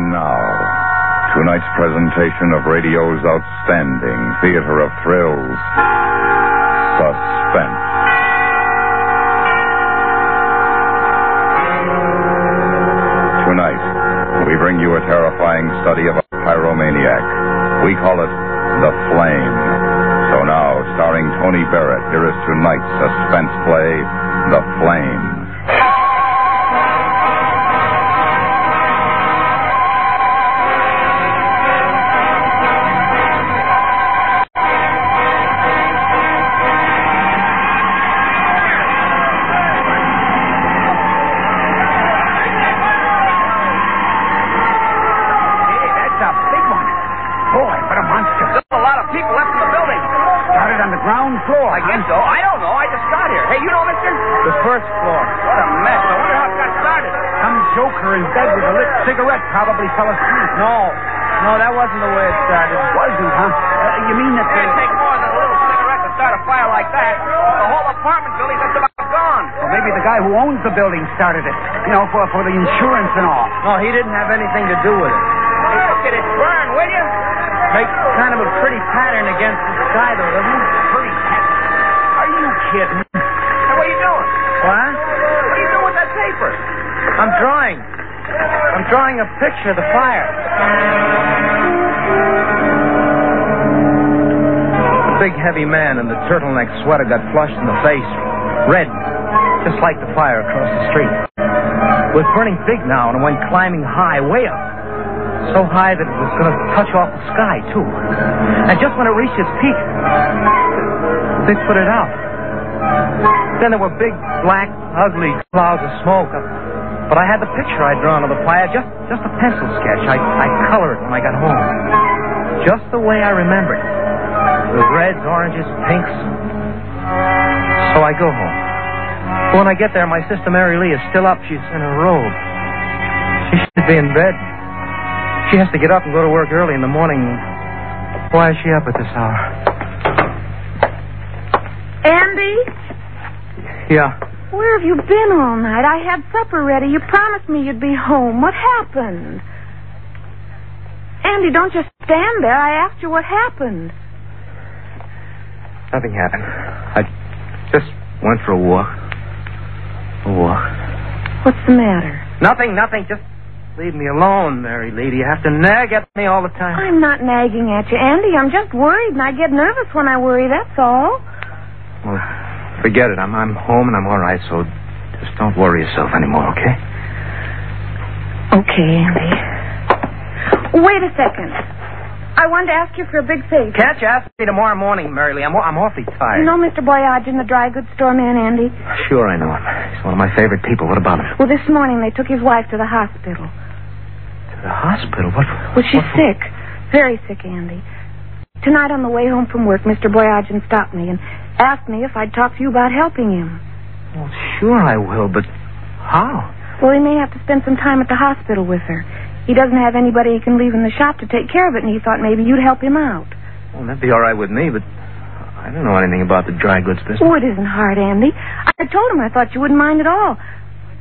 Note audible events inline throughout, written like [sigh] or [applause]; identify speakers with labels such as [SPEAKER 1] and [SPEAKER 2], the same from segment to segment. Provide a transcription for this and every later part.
[SPEAKER 1] And now, tonight's presentation of radio's outstanding theater of thrills, Suspense. Tonight, we bring you a terrifying study of a pyromaniac. We call it The Flame. So now, starring Tony Barrett, here is tonight's suspense play, The Flame.
[SPEAKER 2] Cigarette probably fell asleep.
[SPEAKER 3] No, no, that wasn't the way it started.
[SPEAKER 2] Wasn't, huh? Uh, you mean that
[SPEAKER 4] Can't take more than a little cigarette to start a fire like that. The whole apartment building just about gone.
[SPEAKER 2] Well, maybe the guy who owns the building started it. You know, for, for the insurance and all.
[SPEAKER 3] No, he didn't have anything to do with it.
[SPEAKER 4] Hey, look at it burn, will you?
[SPEAKER 3] Makes kind of a pretty pattern against the sky, though, doesn't it?
[SPEAKER 2] Pretty heavy. Are you kidding?
[SPEAKER 4] Hey, what are you doing?
[SPEAKER 3] What?
[SPEAKER 4] What are you doing with that paper?
[SPEAKER 3] I'm drawing. I'm drawing a picture of the fire. The big, heavy man in the turtleneck sweater got flushed in the face. Red. Just like the fire across the street. It was burning big now and went climbing high, way up. So high that it was going to touch off the sky, too. And just when it reached its peak, they put it out. Then there were big, black, ugly clouds of smoke. But I had the picture I'd drawn of the fire, just, just a pencil sketch. I, I colored it when I got home. Just the way I remembered. It. With reds, oranges, pinks. So I go home. When I get there, my sister Mary Lee is still up. She's in her robe. She should be in bed. She has to get up and go to work early in the morning. Why is she up at this hour?
[SPEAKER 5] Andy,
[SPEAKER 3] Yeah.
[SPEAKER 5] Where have you been all night? I had supper ready. You promised me you'd be home. What happened? Andy, don't just stand there. I asked you what happened.
[SPEAKER 3] Nothing happened. I just went for a walk. A walk.
[SPEAKER 5] What's the matter?
[SPEAKER 3] Nothing, nothing. Just leave me alone, Mary Lee. You have to nag at me all the time.
[SPEAKER 5] I'm not nagging at you, Andy. I'm just worried, and I get nervous when I worry, that's all.
[SPEAKER 3] Well, forget it. I'm I'm home and I'm all right. So just don't worry yourself anymore, okay?
[SPEAKER 5] Okay, Andy. Wait a second. I wanted to ask you for a big favor.
[SPEAKER 3] Can't you ask me tomorrow morning, Mary Lee? I'm I'm awfully tired.
[SPEAKER 5] You know Mr. Boyajian the dry goods store man, Andy?
[SPEAKER 3] Sure, I know him. He's one of my favorite people. What about him?
[SPEAKER 5] Well, this morning they took his wife to the hospital.
[SPEAKER 3] To the hospital? What?
[SPEAKER 5] Well, she's
[SPEAKER 3] what-
[SPEAKER 5] sick. Very sick, Andy. Tonight on the way home from work, Mr. Boyajian stopped me and asked me if I'd talk to you about helping him.
[SPEAKER 3] Well, sure I will, but how?
[SPEAKER 5] Well, he may have to spend some time at the hospital with her. He doesn't have anybody he can leave in the shop to take care of it, and he thought maybe you'd help him out.
[SPEAKER 3] Well, that'd be all right with me, but I don't know anything about the dry goods business.
[SPEAKER 5] Oh, it isn't hard, Andy. I told him I thought you wouldn't mind at all.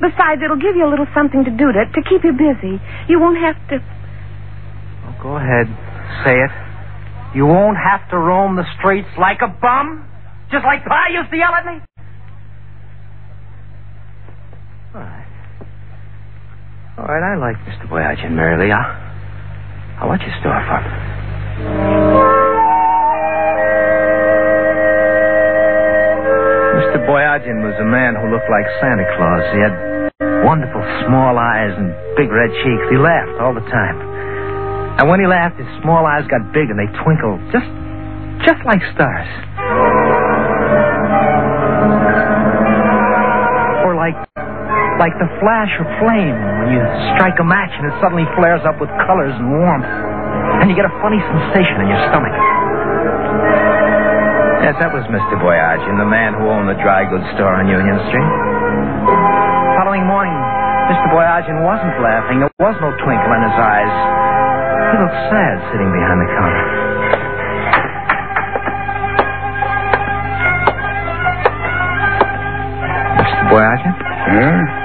[SPEAKER 5] Besides, it'll give you a little something to do to, to keep you busy. You won't have to.
[SPEAKER 3] Well, go ahead. Say it. You won't have to roam the streets like a bum? Just like Pa used to yell at me? All right. All right, I like Mr. Boyajian Mary Lee. I'll, I'll watch your storefront. Mr. Boyajian was a man who looked like Santa Claus. He had wonderful small eyes and big red cheeks. He laughed all the time. And when he laughed, his small eyes got big and they twinkled just just like stars. Like the flash of flame when you strike a match and it suddenly flares up with colors and warmth. And you get a funny sensation in your stomach. Yes, that was Mr. Boyajian, the man who owned the dry goods store on Union Street. Following morning, Mr. Boyajian wasn't laughing. There was no twinkle in his eyes. He looked sad sitting behind the counter. Mr.
[SPEAKER 6] Boyajian?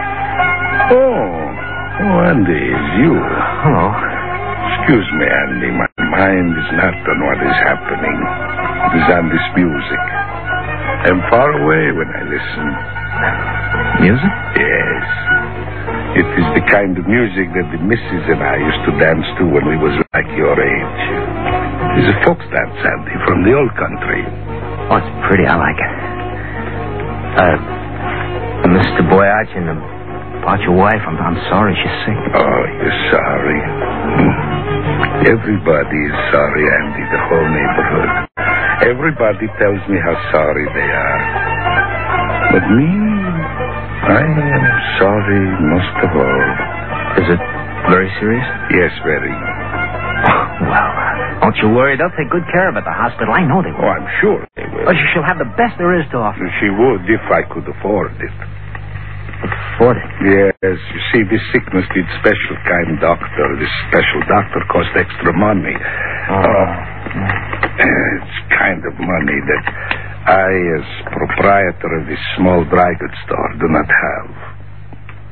[SPEAKER 6] Oh. Andy, it's you.
[SPEAKER 3] Hello.
[SPEAKER 6] Excuse me, Andy. My mind is not on what is happening. It is on this music. I'm far away when I listen.
[SPEAKER 3] Music?
[SPEAKER 6] Yes. It is the kind of music that the missus and I used to dance to when we was like your age. It is a folk dance, Andy, from the old country.
[SPEAKER 3] Oh, it's pretty. I like it. Uh, Mr. Boyajian, about your wife, I'm, I'm sorry she's sick.
[SPEAKER 6] Oh, you're sorry. Hmm. Everybody is sorry, Andy, the whole neighborhood. Everybody tells me how sorry they are. But me, I am sorry most of all.
[SPEAKER 3] Is it very serious?
[SPEAKER 6] Yes, very.
[SPEAKER 3] Well, don't you worry. They'll take good care of it at the hospital. I know they will. Oh.
[SPEAKER 6] I'm sure they will.
[SPEAKER 3] Oh, she- she'll have the best there is to offer.
[SPEAKER 6] She would if I could afford it.
[SPEAKER 3] It.
[SPEAKER 6] Yes, you see, this sickness needs special kind doctor. This special doctor costs extra money.
[SPEAKER 3] Oh.
[SPEAKER 6] It's kind of money that I, as proprietor of this small dry goods store, do not have.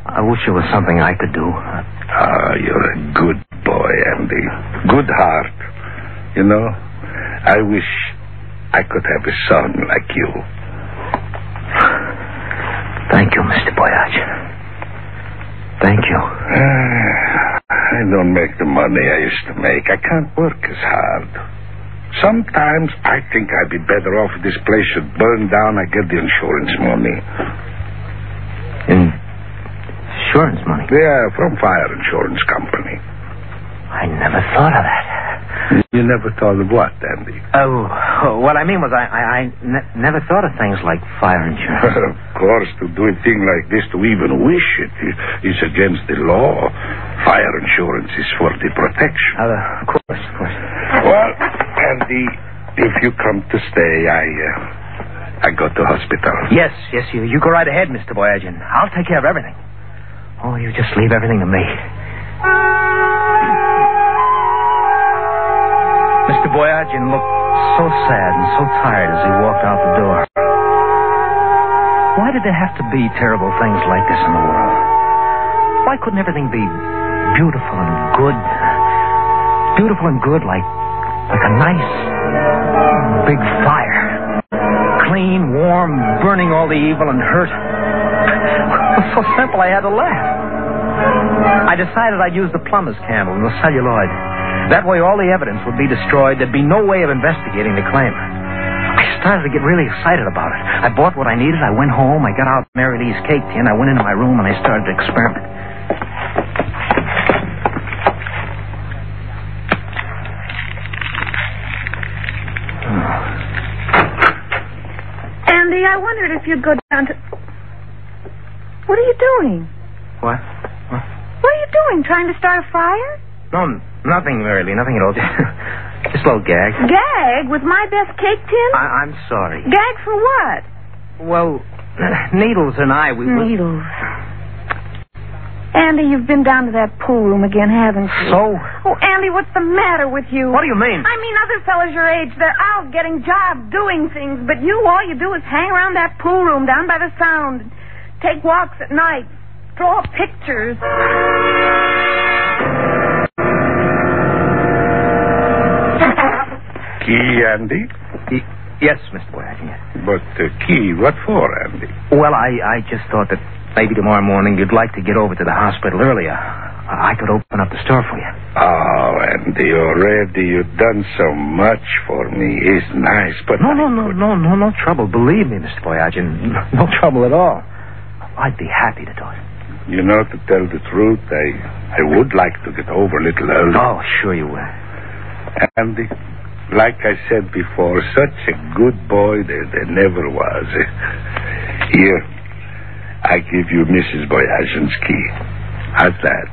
[SPEAKER 3] I wish there was something I could do.
[SPEAKER 6] Ah, you're a good boy, Andy. Good heart. You know, I wish I could have a son like you.
[SPEAKER 3] Thank you, Mr. Boyage. Thank you.
[SPEAKER 6] Ah, I don't make the money I used to make. I can't work as hard. Sometimes I think I'd be better off if this place should burn down. I get the insurance money.
[SPEAKER 3] Insurance money?
[SPEAKER 6] Yeah, from fire insurance company.
[SPEAKER 3] I never thought of that.
[SPEAKER 6] You never thought of what, Andy? [laughs]
[SPEAKER 3] Oh, what I mean was I, I, I ne- never thought of things like fire insurance. [laughs]
[SPEAKER 6] of course, to do a thing like this, to even wish it, is against the law. Fire insurance is for the protection.
[SPEAKER 3] Uh, of course, of course.
[SPEAKER 6] Well, Andy, if you come to stay, I, uh, I go to hospital.
[SPEAKER 3] Yes, yes, you, you go right ahead, Mr. Boyajian. I'll take care of everything. Oh, you just leave everything to me. Mr. Boyajian looked so sad and so tired as he walked out the door. Why did there have to be terrible things like this in the world? Why couldn't everything be beautiful and good? Beautiful and good like like a nice big fire. Clean, warm, burning all the evil and hurt. It was [laughs] so simple I had to laugh. I decided I'd use the plumber's candle and the celluloid. That way all the evidence would be destroyed. There'd be no way of investigating the claim. I started to get really excited about it. I bought what I needed. I went home. I got out Mary Lee's cake tin. I went into my room and I started to experiment.
[SPEAKER 5] Andy, I wondered if you'd go down to. What are you doing?
[SPEAKER 3] What?
[SPEAKER 5] What are you doing? Trying to start a fire?
[SPEAKER 3] No, nothing, Mary Lee. Nothing at all. [laughs] Just, a little gag.
[SPEAKER 5] Gag with my best cake tin?
[SPEAKER 3] I, I'm sorry.
[SPEAKER 5] Gag for what?
[SPEAKER 3] Well, [laughs] Needles and I, we... we-
[SPEAKER 5] Needles. Andy, you've been down to that pool room again, haven't you?
[SPEAKER 3] So?
[SPEAKER 5] Oh, Andy, what's the matter with you?
[SPEAKER 3] What do you mean?
[SPEAKER 5] I mean, other fellas your age, they're out getting jobs, doing things, but you, all you do is hang around that pool room down by the sound, take walks at night, draw pictures.
[SPEAKER 6] Key, Andy?
[SPEAKER 3] Y- yes, Mr. Boyajian, yes.
[SPEAKER 6] But uh, key, what for, Andy?
[SPEAKER 3] Well, I, I just thought that maybe tomorrow morning you'd like to get over to the hospital earlier. I could open up the store for you.
[SPEAKER 6] Oh, Andy, already you've done so much for me. It's nice, but
[SPEAKER 3] No,
[SPEAKER 6] I
[SPEAKER 3] no, no,
[SPEAKER 6] could-
[SPEAKER 3] no, no, no trouble. Believe me, Mr. Boyajian. [laughs] No trouble at all. I'd be happy to do it.
[SPEAKER 6] You know, to tell the truth, I I would like to get over a little early.
[SPEAKER 3] Oh, sure you will.
[SPEAKER 6] Andy, like I said before, such a good boy there, there never was. [laughs] Here, I give you Mrs. Boyajian's key. How's that?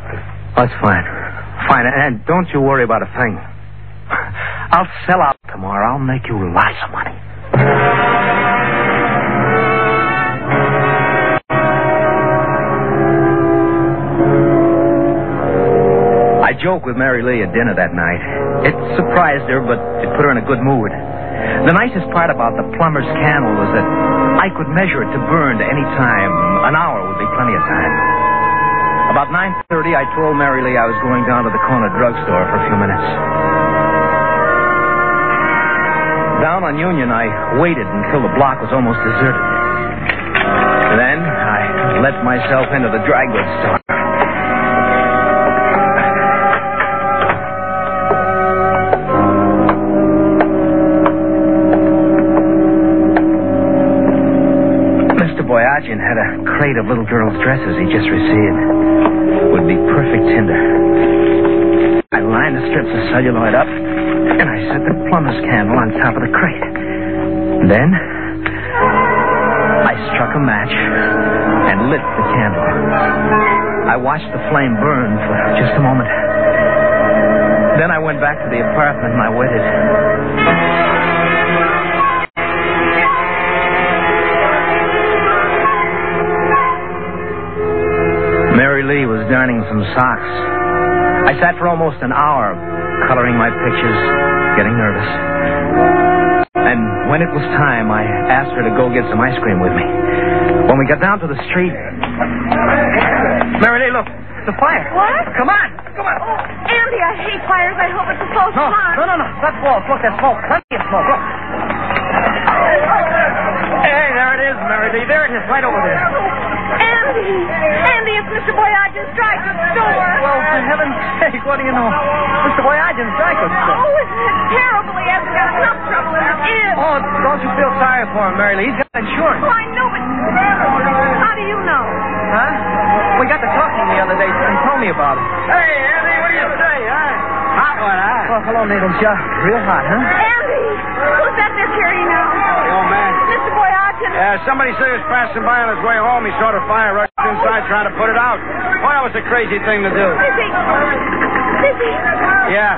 [SPEAKER 3] That's fine. Fine. And don't you worry about a thing. [laughs] I'll sell out tomorrow. I'll make you lots of money. I joked with Mary Lee at dinner that night. It surprised her, but it put her in a good mood. The nicest part about the plumber's candle was that I could measure it to burn to any time. An hour would be plenty of time. About 9.30, I told Mary Lee I was going down to the corner drugstore for a few minutes. Down on Union, I waited until the block was almost deserted. Then I let myself into the dry goods store. Had a crate of little girls' dresses he just received. Would be perfect tinder. I lined the strips of celluloid up, and I set the plumber's candle on top of the crate. Then I struck a match and lit the candle. I watched the flame burn for just a moment. Then I went back to the apartment and I waited. Darning some socks. I sat for almost an hour coloring my pictures, getting nervous. And when it was time, I asked her to go get some ice cream with me. When we got down to the street. Mary Lee, look, the fire.
[SPEAKER 5] What?
[SPEAKER 3] Come on, come on.
[SPEAKER 5] Oh, Andy, I hate fires. I hope it's a false
[SPEAKER 3] No,
[SPEAKER 5] alarm.
[SPEAKER 3] no, no, no. That's false. Look, there's smoke. Plenty of smoke. Look. Hey, there it is, Mary Lee. There it is, right over there.
[SPEAKER 5] Andy! Andy, it's Mr. Boyajian's dry goods store.
[SPEAKER 3] Well, for heaven's sake, what do you know? Mr. Boyajian's dry goods store.
[SPEAKER 5] Oh, isn't it terrible? He hasn't got enough trouble as it is.
[SPEAKER 3] Oh, don't you feel sorry for him, Mary Lee? He's got insurance.
[SPEAKER 5] Oh, I know, but how do you know?
[SPEAKER 3] Huh? We got to talking the other day, and told me about it.
[SPEAKER 4] Hey, Andy, what do you say, huh? Hot one, huh?
[SPEAKER 3] Well, hello, Needles. Yeah, real hot, huh?
[SPEAKER 5] Andy! Who's that they're carrying out?
[SPEAKER 4] The old man.
[SPEAKER 5] Mr. Boyagin.
[SPEAKER 4] Yeah, somebody said he was passing by on his way home. He saw the fire, rushed inside trying to put it out. Boy, that was a crazy thing to do.
[SPEAKER 5] Is he? Is he?
[SPEAKER 4] Yeah.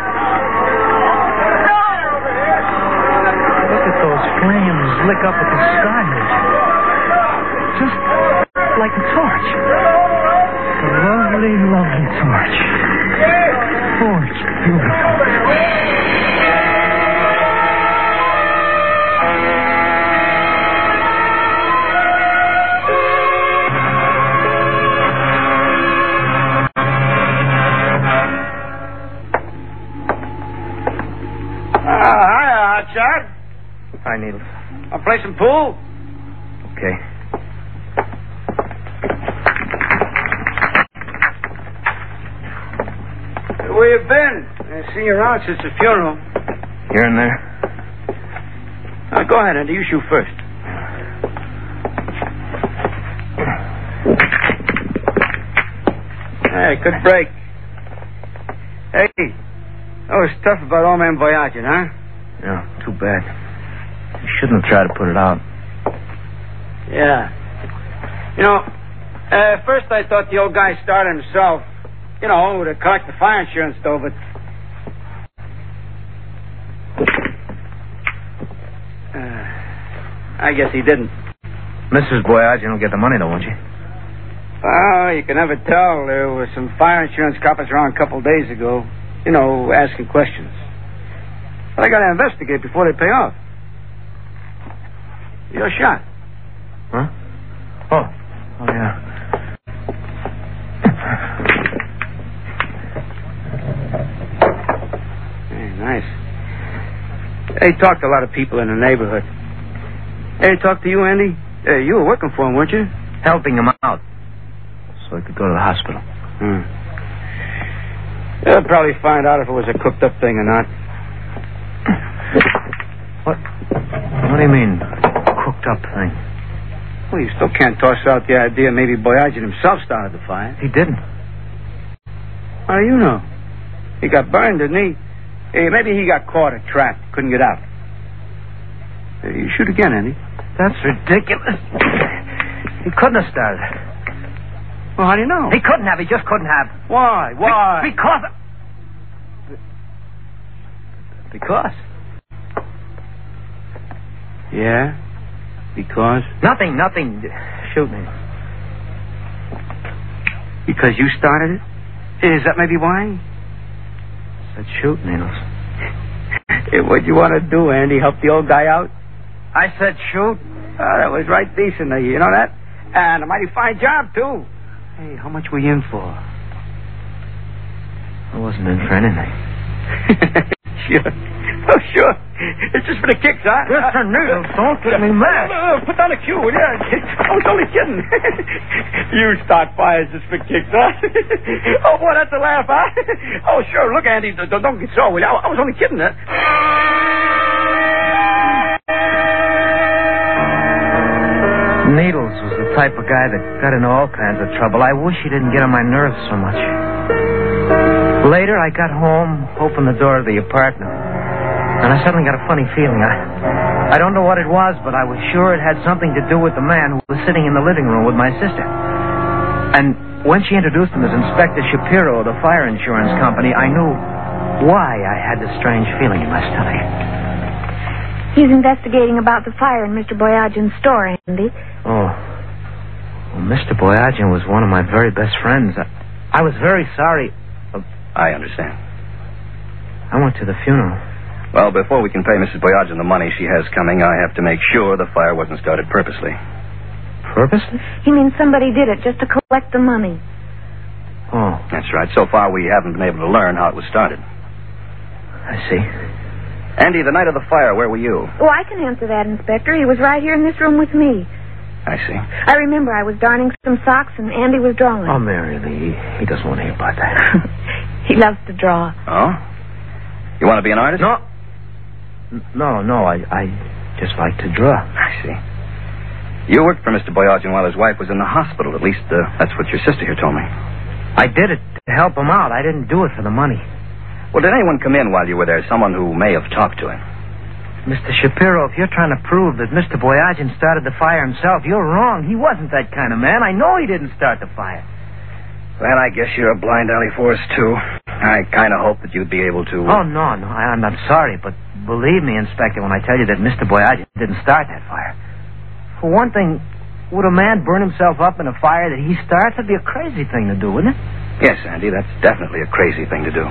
[SPEAKER 3] Look at those flames lick up at the sky. Just like a torch. A lovely, lovely torch. It's beautiful.
[SPEAKER 4] Play some pool.
[SPEAKER 3] Okay.
[SPEAKER 4] Where you been? I have seen you around since the funeral.
[SPEAKER 3] You're in there?
[SPEAKER 4] Now, go ahead, Andy. You shoot first. Hey, good break. Hey, that was tough about old man Boyajian, huh?
[SPEAKER 3] Yeah, too bad. You shouldn't have tried to put it out.
[SPEAKER 4] Yeah. You know, uh, at first I thought the old guy started himself, you know, to collect the fire insurance, though, but. Uh, I guess he didn't.
[SPEAKER 3] Mrs. Boyajian will get the money, though, won't you?
[SPEAKER 4] Well, you can never tell. There were some fire insurance coppers around a couple days ago, you know, asking questions. But I got to investigate before they pay off. You're shot.
[SPEAKER 3] Huh? Oh. Oh, yeah.
[SPEAKER 4] Hey, nice. They talked to a lot of people in the neighborhood. They talked to you, Andy? Hey, you were working for him, weren't you?
[SPEAKER 3] Helping him out. So he could go to the hospital.
[SPEAKER 4] Hmm. They'll probably find out if it was a cooked up thing or not.
[SPEAKER 3] What? What do you mean, cooked up thing?
[SPEAKER 4] Well, you still can't toss out the idea maybe Boyajian himself started the fire.
[SPEAKER 3] He didn't.
[SPEAKER 4] How do you know? He got burned, didn't he? Hey, maybe he got caught or trapped, couldn't get out. Hey, you shoot again, Andy.
[SPEAKER 3] That's ridiculous. He couldn't have started it.
[SPEAKER 4] Well, how do you know?
[SPEAKER 3] He couldn't have. He just couldn't have.
[SPEAKER 4] Why? Why?
[SPEAKER 3] Be- because. Because.
[SPEAKER 4] Yeah? Because?
[SPEAKER 3] Nothing, nothing. Shoot me.
[SPEAKER 4] Because you started it? Is that maybe why?
[SPEAKER 3] Said shoot, Needles. [laughs]
[SPEAKER 4] Hey, what'd you want to do, Andy? Help the old guy out?
[SPEAKER 3] I said shoot.
[SPEAKER 4] Oh, that was right decent of you. You know that? And a mighty fine job, too. Hey, how much were you in for?
[SPEAKER 3] I wasn't in for anything. [laughs]
[SPEAKER 4] sure. [laughs] Oh, sure. It's just for the kicks, huh?
[SPEAKER 3] Mr. Needles, don't get me mad.
[SPEAKER 4] Uh, put down the cue, will you? I was only kidding. [laughs] you start fires just for kicks, huh? [laughs] oh, boy, that's a laugh, huh? oh, sure. Look, Andy, don't, don't get sore, will you? I, I was only kidding, huh?
[SPEAKER 3] Needles was the type of guy that got into all kinds of trouble. I wish he didn't get on my nerves so much. Later, I got home, opened the door of the apartment, and I suddenly got a funny feeling. I, I don't know what it was, but I was sure it had something to do with the man who was sitting in the living room with my sister. And when she introduced him as Inspector Shapiro of the fire insurance company, I knew why I had this strange feeling in my stomach.
[SPEAKER 5] He's investigating about the fire in Mr. Boyajian's store, Andy.
[SPEAKER 3] Oh. Well, Mr. Boyagin was one of my very best friends. I, I was very sorry.
[SPEAKER 7] Oh, I understand.
[SPEAKER 3] I went to the funeral.
[SPEAKER 7] Well, before we can pay Mrs. Boyajian the money she has coming, I have to make sure the fire wasn't started purposely.
[SPEAKER 3] Purposely?
[SPEAKER 5] He means somebody did it just to collect the money.
[SPEAKER 3] Oh,
[SPEAKER 7] That's right. So far, we haven't been able to learn how it was started.
[SPEAKER 3] I see.
[SPEAKER 7] Andy, the night of the fire, where were you?
[SPEAKER 5] Oh, I can answer that, Inspector. He was right here in this room with me.
[SPEAKER 7] I see.
[SPEAKER 5] I remember I was darning some socks and Andy was drawing.
[SPEAKER 3] Oh, Mary Lee, he doesn't want to hear about that. [laughs]
[SPEAKER 5] he loves to draw.
[SPEAKER 7] Oh? You want to be an artist?
[SPEAKER 3] No. No, no, I, I just like to draw.
[SPEAKER 7] I see. You worked for Mr. Boyajian while his wife was in the hospital. At least, uh, that's what your sister here told me.
[SPEAKER 3] I did it to help him out. I didn't do it for the money.
[SPEAKER 7] Well, did anyone come in while you were there? Someone who may have talked to him?
[SPEAKER 3] Mr. Shapiro, if you're trying to prove that Mr. Boyajian started the fire himself, you're wrong. He wasn't that kind of man. I know he didn't start the fire.
[SPEAKER 7] Well, I guess you're a blind alley for us, too. I kind of hoped that you'd be able to.
[SPEAKER 3] Uh, oh, no, no. I, I'm, I'm sorry, but believe me, Inspector, when I tell you that Mr. Boyajian didn't start that fire. For one thing, would a man burn himself up in a fire that he starts? That'd be a crazy thing to do, wouldn't it?
[SPEAKER 7] Yes, Andy, that's definitely a crazy thing to do.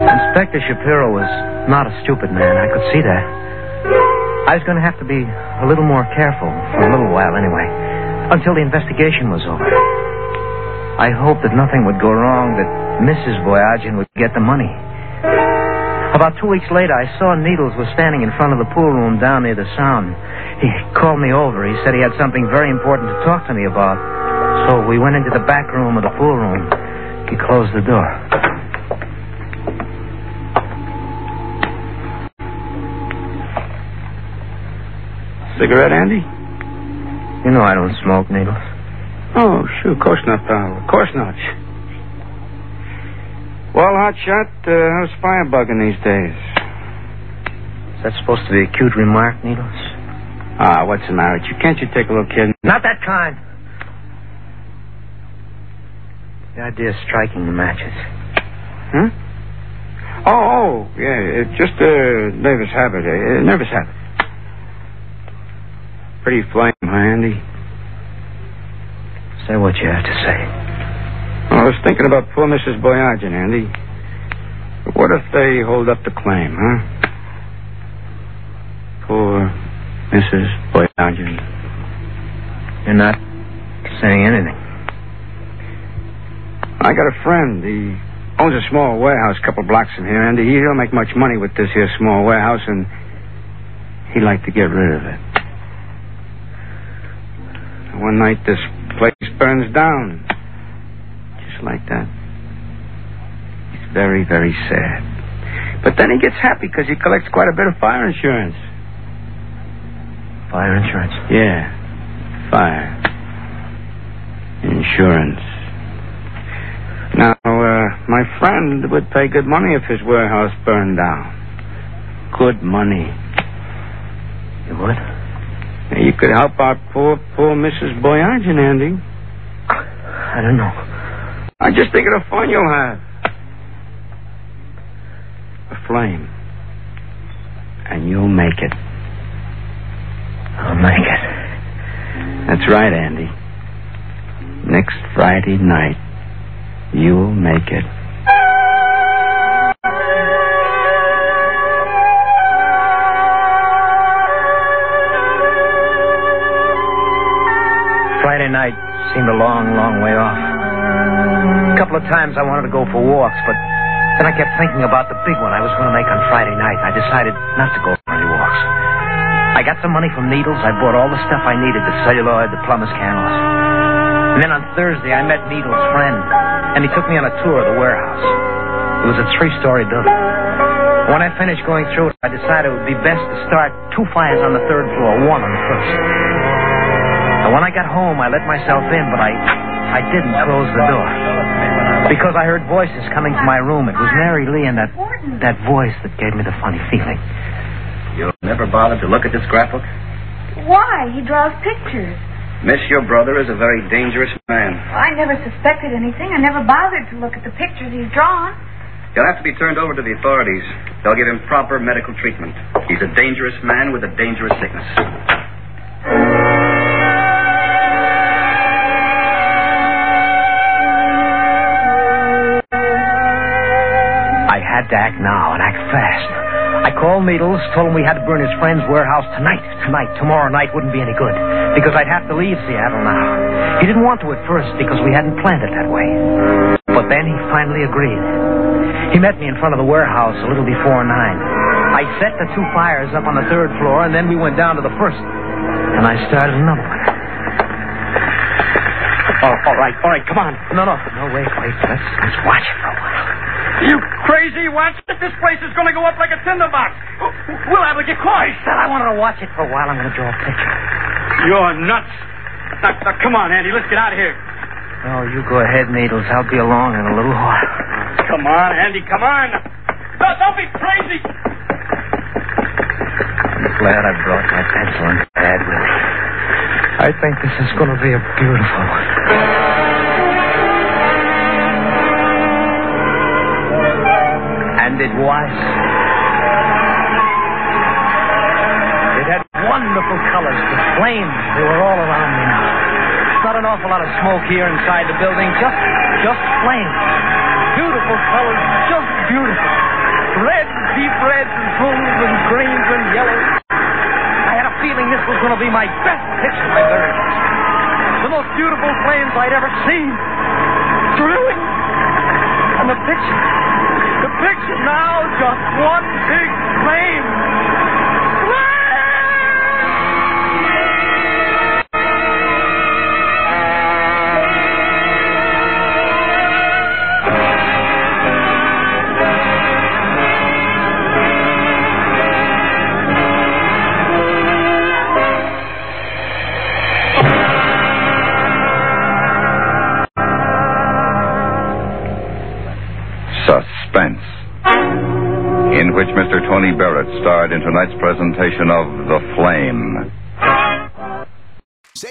[SPEAKER 3] Inspector Shapiro was not a stupid man. I could see that. I was going to have to be a little more careful for a little while anyway, until the investigation was over. I hoped that nothing would go wrong, that Mrs. Boyajian would get the money. About two weeks later, I saw Needles was standing in front of the pool room down near the sound. He called me over. He said he had something very important to talk to me about. So we went into the back room of the pool room. He closed the door.
[SPEAKER 4] Cigarette, Andy?
[SPEAKER 3] You know I don't smoke, Needles.
[SPEAKER 4] Oh, sure. Of course not, pal. Of course not. Well, Hotshot, uh, how's firebugging these days?
[SPEAKER 3] Is that supposed to be a cute remark, Needles?
[SPEAKER 4] Ah, what's the matter with you? Can't you take a little kid?
[SPEAKER 3] Not that kind. The idea of striking the matches.
[SPEAKER 4] Huh? Oh, oh, yeah. It's just a nervous habit. A nervous habit. Pretty flame, huh, Andy?
[SPEAKER 3] Say what you have to say.
[SPEAKER 4] I was thinking about poor Mrs. Boyajian, Andy. What if they hold up the claim, huh? Poor Mrs. Boyajian.
[SPEAKER 3] You're not saying anything.
[SPEAKER 4] I got a friend. He owns a small warehouse a couple blocks from here, Andy. He don't make much money with this here small warehouse, and he'd like to get rid of it. One night, this place burns down. Just like that. He's very, very sad. But then he gets happy because he collects quite a bit of fire insurance.
[SPEAKER 3] Fire insurance.
[SPEAKER 4] Yeah. Fire. Insurance. Now, uh, my my friend would pay good money if his warehouse burned down. Good money.
[SPEAKER 3] You would?
[SPEAKER 4] You could help our poor, poor Mrs. Boyajian, Andy.
[SPEAKER 3] I don't know.
[SPEAKER 4] I just think of fun you'll have. A flame. And you'll make it.
[SPEAKER 3] I'll make it.
[SPEAKER 4] That's right, Andy. Next Friday night, you'll make it.
[SPEAKER 3] Friday night seemed a long, long way off. A couple of times I wanted to go for walks, but then I kept thinking about the big one I was going to make on Friday night. I decided not to go for any walks. I got some money from Needles. I bought all the stuff I needed the celluloid, the plumber's candles. And then on Thursday, I met Needles' friend, and he took me on a tour of the warehouse. It was a three story building. When I finished going through it, I decided it would be best to start two fires on the third floor, one on the first. And when I got home, I let myself in, but I, I didn't close the door. Because I heard voices coming to my room. It was Mary Lee and that, that voice that gave me the funny feeling.
[SPEAKER 7] You never bothered to look at this scrapbook?
[SPEAKER 5] Why? He draws pictures.
[SPEAKER 7] Miss, your brother is a very dangerous man.
[SPEAKER 5] I never suspected anything. I never bothered to look at the pictures he's drawn.
[SPEAKER 7] He'll have to be turned over to the authorities. They'll give him proper medical treatment. He's a dangerous man with a dangerous sickness.
[SPEAKER 3] Had to act now and act fast. I called Needles, told him we had to burn his friend's warehouse tonight. Tonight, tomorrow night wouldn't be any good because I'd have to leave Seattle now. He didn't want to at first because we hadn't planned it that way. But then he finally agreed. He met me in front of the warehouse a little before nine. I set the two fires up on the third floor, and then we went down to the first. And I started another one. Oh, all right, all right, come on. No, no, no, wait, wait. Let's, let's watch it while.
[SPEAKER 8] You crazy watch? This place is going to go up like a tinderbox. We'll have to get caught.
[SPEAKER 3] I said I wanted to watch it for a while. I'm going to draw a picture.
[SPEAKER 8] You're nuts. Now, now, come on, Andy. Let's get out of here.
[SPEAKER 3] Oh, you go ahead, Needles. I'll be along in a little while.
[SPEAKER 8] Come on, Andy. Come on. Don't, don't be crazy.
[SPEAKER 3] I'm glad I brought my pencil and pad with me. I think this is going to be a beautiful one. It was. It had wonderful colors, the flames. They were all around me now. Not an awful lot of smoke here inside the building, just just flames. Beautiful colors, just beautiful. Reds, deep reds, and blues, and greens, and yellows. I had a feeling this was going to be my best picture ever The most beautiful flames I'd ever seen. Thrilling. And the picture. Picture now, just one big flame.
[SPEAKER 1] Which Mr. Tony Barrett starred in tonight's presentation of The Flame.